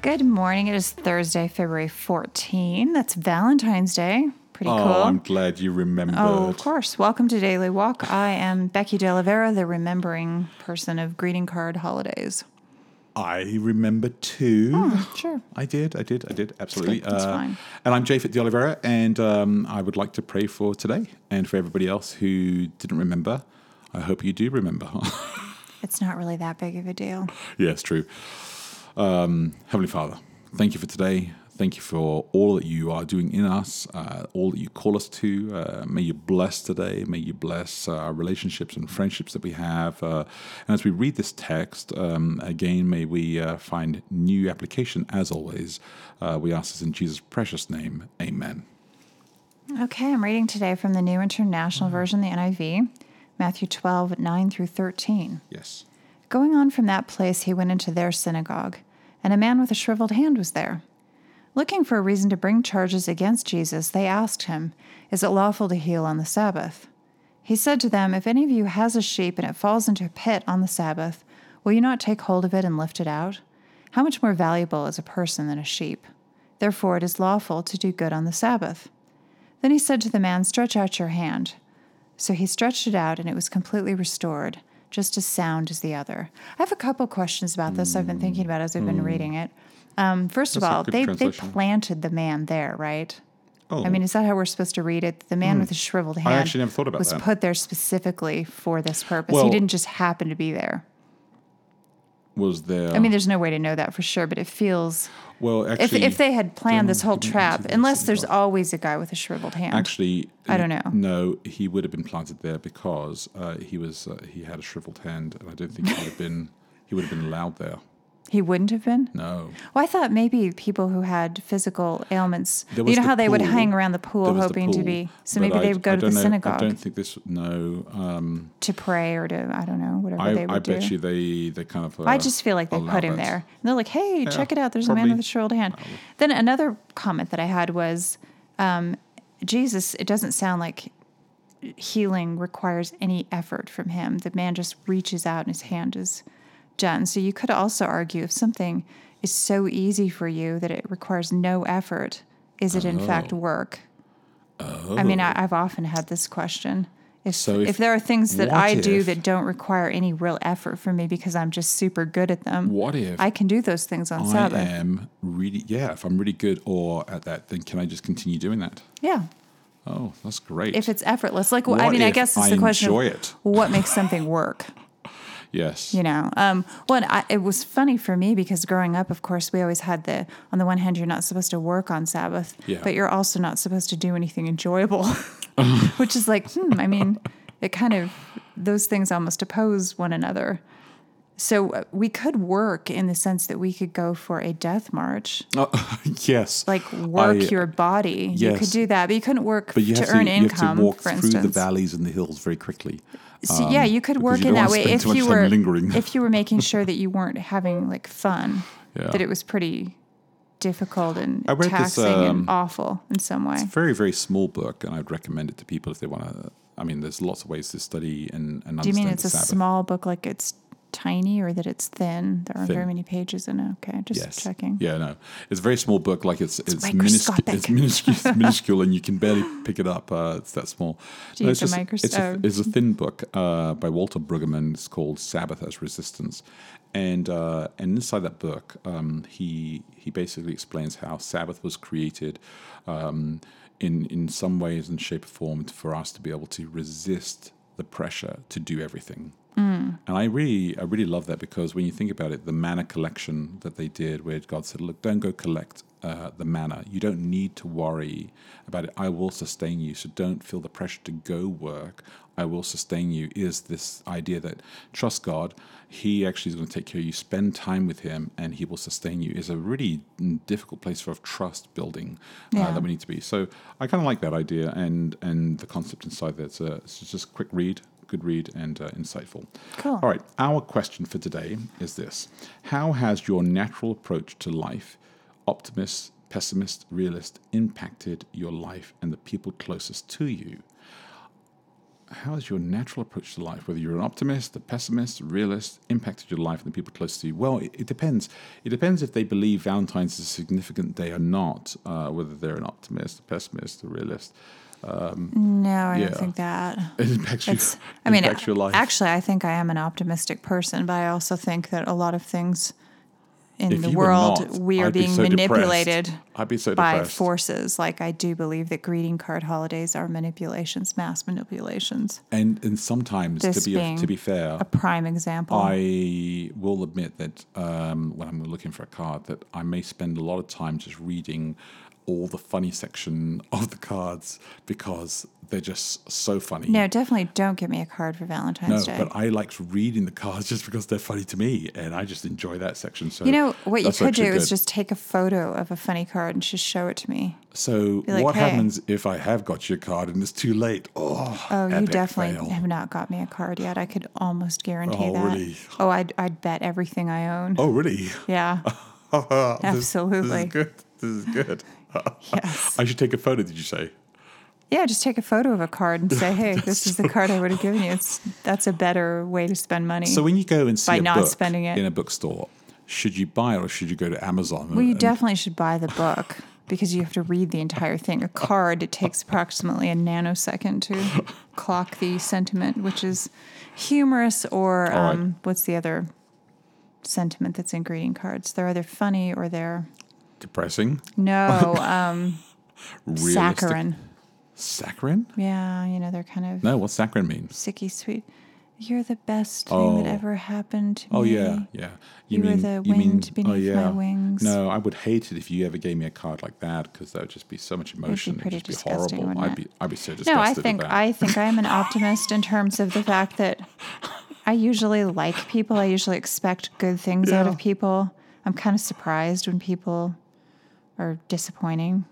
Good morning. It is Thursday, February 14. That's Valentine's Day. Pretty cool. Oh, I'm glad you remembered. Oh, of course. Welcome to Daily Walk. I am Becky De Oliveira, the remembering person of greeting card holidays. I remember too. Oh, sure. I did, I did, I did, absolutely. that's fine. And I'm Japhet De Oliveira, and um, I would like to pray for today and for everybody else who didn't remember. I hope you do remember. It's not really that big of a deal. yes, true. Um, Heavenly Father, thank you for today. Thank you for all that you are doing in us, uh, all that you call us to. Uh, may you bless today. May you bless uh, our relationships and friendships that we have. Uh, and as we read this text, um, again, may we uh, find new application as always. Uh, we ask this in Jesus' precious name. Amen. Okay, I'm reading today from the New International Version, the NIV, Matthew 12, 9 through 13. Yes. Going on from that place, he went into their synagogue, and a man with a shriveled hand was there. Looking for a reason to bring charges against Jesus, they asked him, Is it lawful to heal on the Sabbath? He said to them, If any of you has a sheep and it falls into a pit on the Sabbath, will you not take hold of it and lift it out? How much more valuable is a person than a sheep? Therefore, it is lawful to do good on the Sabbath. Then he said to the man, Stretch out your hand. So he stretched it out, and it was completely restored, just as sound as the other. I have a couple questions about this I've been thinking about as I've been reading it. Um, first of That's a all, they, they planted the man there, right? Oh, I mean, is that how we're supposed to read it? The man with the shriveled hand actually never thought about was that. put there specifically for this purpose. Well- he didn't just happen to be there. Was there? I mean, there's no way to know that for sure, but it feels well, if actually, if they had planned this whole trap, unless there's always a guy with a shriveled hand. Actually, I don't know. No, he would have been planted there because uh, he was uh, he had a shriveled hand, and I don't think he would have been he would have been allowed there. He wouldn't have been. No, Well, I thought maybe people who had physical ailments, you know how they would hang around the pool was the hoping to be. So maybe I- they would go to the know- I don't think this. No, um, to pray or to I don't know whatever I, they would I do. bet you they they kind of. Uh, I just feel like they put him that. there. And they're like, hey, check it out. There's a man with a shriveled hand. Then another comment that I had was um, Jesus, it doesn't sound like healing requires any effort from him. The man just reaches out and his hand is done. So you could also argue if something is so easy for you that it requires no effort, is it in oh. fact work? Oh. I mean, I, I've often had this question. If, So if, if- there are things that I do that don't require any real effort for me because I'm just super good at them, What if I can do those things on I Sabbath. am really yeah? If I'm really good or at that, then can I just continue doing that? Yeah. Oh, that's great. If it's effortless. Like, I mean, I guess it's I the question of it? what makes something work, yes, you know? Um, well, I, it was funny for me because growing up, of course, we always had the, on the one hand, you're not supposed to work on Sabbath, Yeah. but you're also not supposed to do anything enjoyable, which is like, hmm, I mean, it kind of, those things almost oppose one another. So uh, we could work in the sense that we could go for a death march, Oh, yes. like work I- your body. Yes. You could do that, but you couldn't work But you to have earn to, you have to walk for through instance. the valleys and the hills very quickly. So, yeah, you could work you in that way if you were lingering. if you were making sure that you weren't having like fun, Yeah. that it was pretty difficult and read this, taxing um, and awful in some way. It's a very very small book, and I'd recommend it to people if they want to. I mean, there's lots of ways to study and, and Do you understand mean it's a Sabbath. small book, like it's tiny, or that it's thin? There aren't Thin. very many pages in it. Okay, just Yes. checking. Yeah, no, it's a very small book. Like it's it's, minuscule. It's minuscule, it's minuscule, and you can barely pick it up. Uh, it's that small. Do you it's a just- micros- It's a, it's a thin book uh, by Walter Brueggemann. It's called Sabbath as Resistance, and uh, and inside that book, um, he he basically explains how Sabbath was created. Um, in, in some ways and shape or form for us to be able to resist the pressure to do everything. And I really, I really love that because when you think about it, the manna collection that they did, where God said, "Look, don't go collect uh, the manna. You don't need to worry about it. I will sustain you. So don't feel the pressure to go work. I will sustain you." Is this idea that trust God? He actually is going to take care of you. Spend time with Him, and He will sustain you. Is a really difficult place for trust building uh, Yeah. that we need to be. So I kind of like that idea and and the concept inside there. It's, a, it's just a quick read, good read, and uh, insightful. Cool. All right, our question for today is this: How has your natural approach to life, optimist, pessimist, realist, impacted your life and the people closest to you? How has your natural approach to life, whether you're an optimist, a pessimist, a realist, impacted your life and the people close to you? Well, it, it depends. It depends if they believe Valentine's is a significant day or not, uh, whether they're an optimist, a pessimist, a realist. No, I Yeah. don't think that. It impacts you. I mean, impacts your life. actually, I think I am an optimistic person, but I also think that a lot of things in If the world, not, we are be being so manipulated so by forces. Like, I do believe that greeting card holidays are manipulations, mass manipulations. And and sometimes This to be being to be fair, A prime example. I will admit that um, when I'm looking for a card, that I may spend a lot of time just reading all the funny section of the cards because they're just so funny. no, definitely don't give me a card for Valentine's Day. No, Day. but I like reading the cards just because they're funny to me, and I just enjoy that section. So you know, what you could do actually is just take a photo of a funny card and just show it to me. So like, what "Hey." happens if I have got your card and it's too late? Oh, Oh, you definitely fail. have not got me a card yet. I could almost guarantee Oh, that. really? Oh, I'd, I'd bet everything I own. Oh, really? Yeah. This- Absolutely. This is good. This is good. yes. I should take a photo. Did you say? Yeah, just take a photo of a card and say, "Hey, this is the card I would have given you." It's that's a better way to spend money. So when you go and see By a not book spending it. in a bookstore, should you buy it or should you go to Amazon? well, you and- definitely should buy the book because you have to read the entire thing. A card it takes approximately a nanosecond to clock the sentiment, which is humorous or right. um, what's the other sentiment that's in greeting cards? They're either funny or they're depressing, no um, realistic. saccharine. Saccharin? Yeah, you know they're kind of No, what's saccharin mean? sicky sweet. You're the best thing Oh. that ever happened to Oh me. Oh, yeah, yeah. You mean were the wind beneath my wings. No, I would hate it if you ever gave me a card like that because that would just be so much emotion. pretty It'd just be horrible. I'd be, I'd be so disgusted. No, I think. I think I am an optimist in terms of the fact that I usually like people. I usually expect good things out of people. I'm kind of surprised when people are disappointing.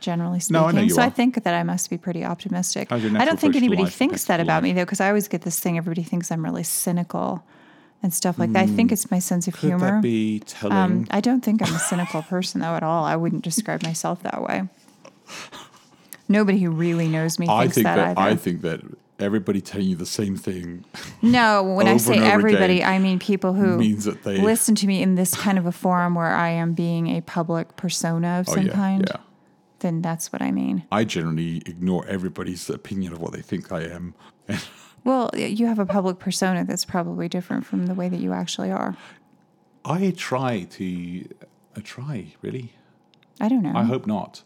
Generally speaking, No, I know you so I think that I must be pretty optimistic. I don't think anybody thinks that about life? me though, because I always get this thing. Everybody thinks I'm really cynical and stuff like that. I think it's my sense of Hmm. Could humor. that be telling? Um, I don't think I'm a cynical person though at all. I wouldn't describe myself that way. Nobody who really knows me I thinks think that, that, either. I think that everybody telling you the same thing no, when I say everybody, I mean people who means that they listen to me in this kind of a forum where I am being a public persona of Oh some yeah, kind. yeah. Then that's what I mean. I generally ignore everybody's opinion of what they think I am. Well, you have a public persona that's probably different from the way that you actually are. I try to, I try really. I don't know. I hope not.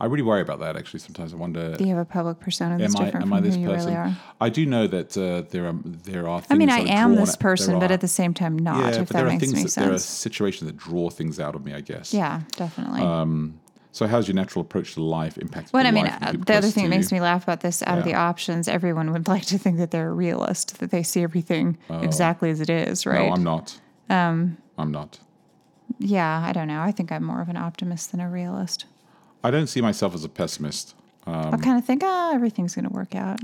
I really worry about that. Actually, sometimes I wonder. Do you have a public persona that's Am I different am from I this who you person? really are? I do know that uh, there are there are. Things I mean, I am this person, but are- at the same time not, yeah, if but that there are makes things any that there are situations that draw things out of me. I guess. Yeah, definitely. So, how's your natural approach to life impacted? Well, I mean, uh, the other thing that makes me laugh about this out of the options, everyone would like to think that they're a realist, that they see everything exactly as it is, right? Oh. No, I'm not. Um, I'm not. yeah, I don't know. I think I'm more of an optimist than a realist. I don't see myself as a pessimist. I kind of think, ah, everything's going to work out.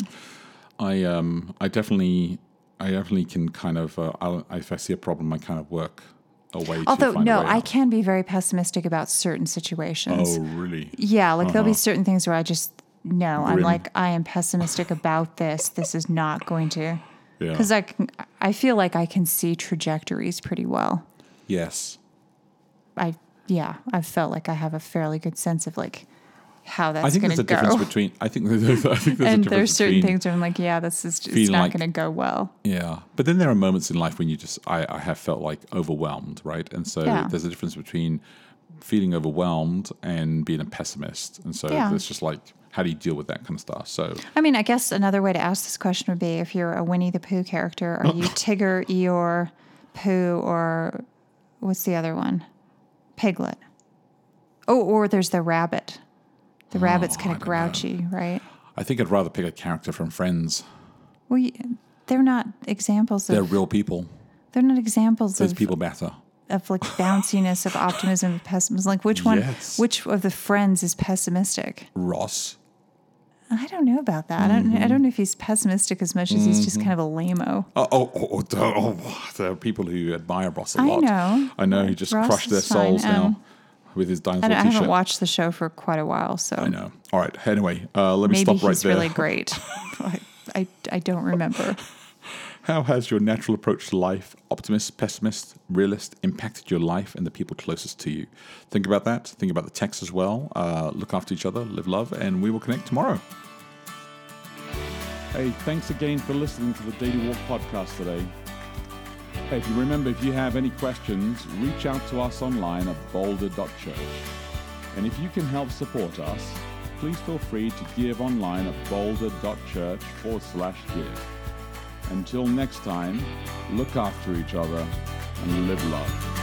I um I definitely I definitely can kind of uh, if I see a problem I kind of work a way Although, to find a no, I can be very pessimistic about certain situations. Oh really? Yeah, like there'll be certain things where I just, no, I'm like, I am pessimistic about this. This is not going to, Yeah. because I, can, I feel like I can see trajectories pretty well. yes. I yeah, I've felt like I have a fairly good sense of like how that's going to go. I think there's a difference between I think there's, I think there's a and there's certain things where I'm like, yeah, this is it's feeling not like- going to go well. Yeah, but then there are moments in life when you just I, I have felt like overwhelmed, right? And so Yeah. there's a difference between feeling overwhelmed and being a pessimist. And so Yeah. there's just like how do you deal with that kind of stuff? So I mean, I guess another way to ask this question would be if you're a Winnie the Pooh character, are you Tigger, Eeyore, Pooh, or what's the other one? Piglet. Oh, or there's the rabbit. The oh, rabbit's kind of grouchy, right? I think I'd rather pick a character from Friends. Well, you, they're not examples They're of real people. they're not examples Those of people matter. of like bounciness, of optimism, of pessimism. Like which one? Yes. Which of the friends is pessimistic? Ross. I don't know about that. I don't. I don't know if he's pessimistic as much as he's just kind of a lameo. Oh, oh, oh, oh, oh, there are people who admire Ross a lot. I know. I know. He just Ross crushed their fine. souls now Um, with his I, dinosaur I t-shirt. haven't watched the show for quite a while, so I know. All right. Anyway, uh, let me maybe stop right he's there. really great. I, I I don't remember. How has your natural approach to life, optimist, pessimist, realist, impacted your life and the people closest to you? Think about that. Think about the text as well. Uh, look after each other, live love, and we will connect tomorrow. Hey, thanks again for listening to the Daily Walk podcast today. Hey, if you remember, if you have any questions, reach out to us online at boulder.church. And if you can help support us, please feel free to give online at boulder.church forward slash give. Until next time, look after each other and live love.